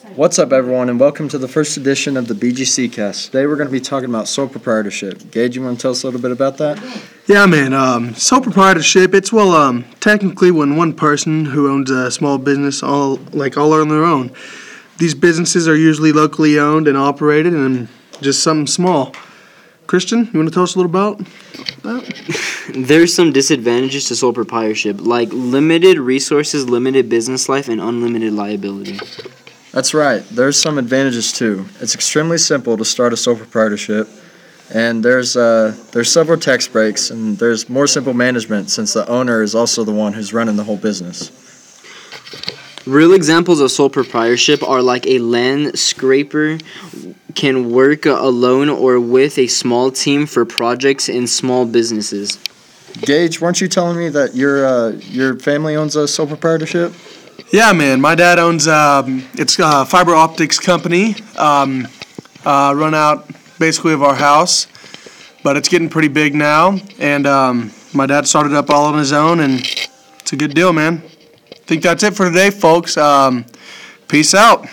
What's up, everyone, and welcome to the first edition of the BGC Cast. Today, we're going to be talking about sole proprietorship. Gage, you want to tell us a little bit about that? Yeah, man. Um, sole proprietorship. It's well, um, technically when one person who owns a small business all like all on their own. These businesses are usually locally owned and operated, and just something small. Christian, you want to tell us a little about that? There's some disadvantages to sole proprietorship, like limited resources, limited business life, and unlimited liability. That's right. There's some advantages too. It's extremely simple to start a sole proprietorship, and there's uh, there's several tax breaks, and there's more simple management since the owner is also the one who's running the whole business. Real examples of sole proprietorship are like a land scraper can work alone or with a small team for projects in small businesses. Gage, weren't you telling me that your uh, your family owns a sole proprietorship? Yeah, man. My dad owns um, it's a fiber optics company, um, uh, run out basically of our house, but it's getting pretty big now. And um, my dad started up all on his own, and it's a good deal, man. I think that's it for today, folks. Um, peace out.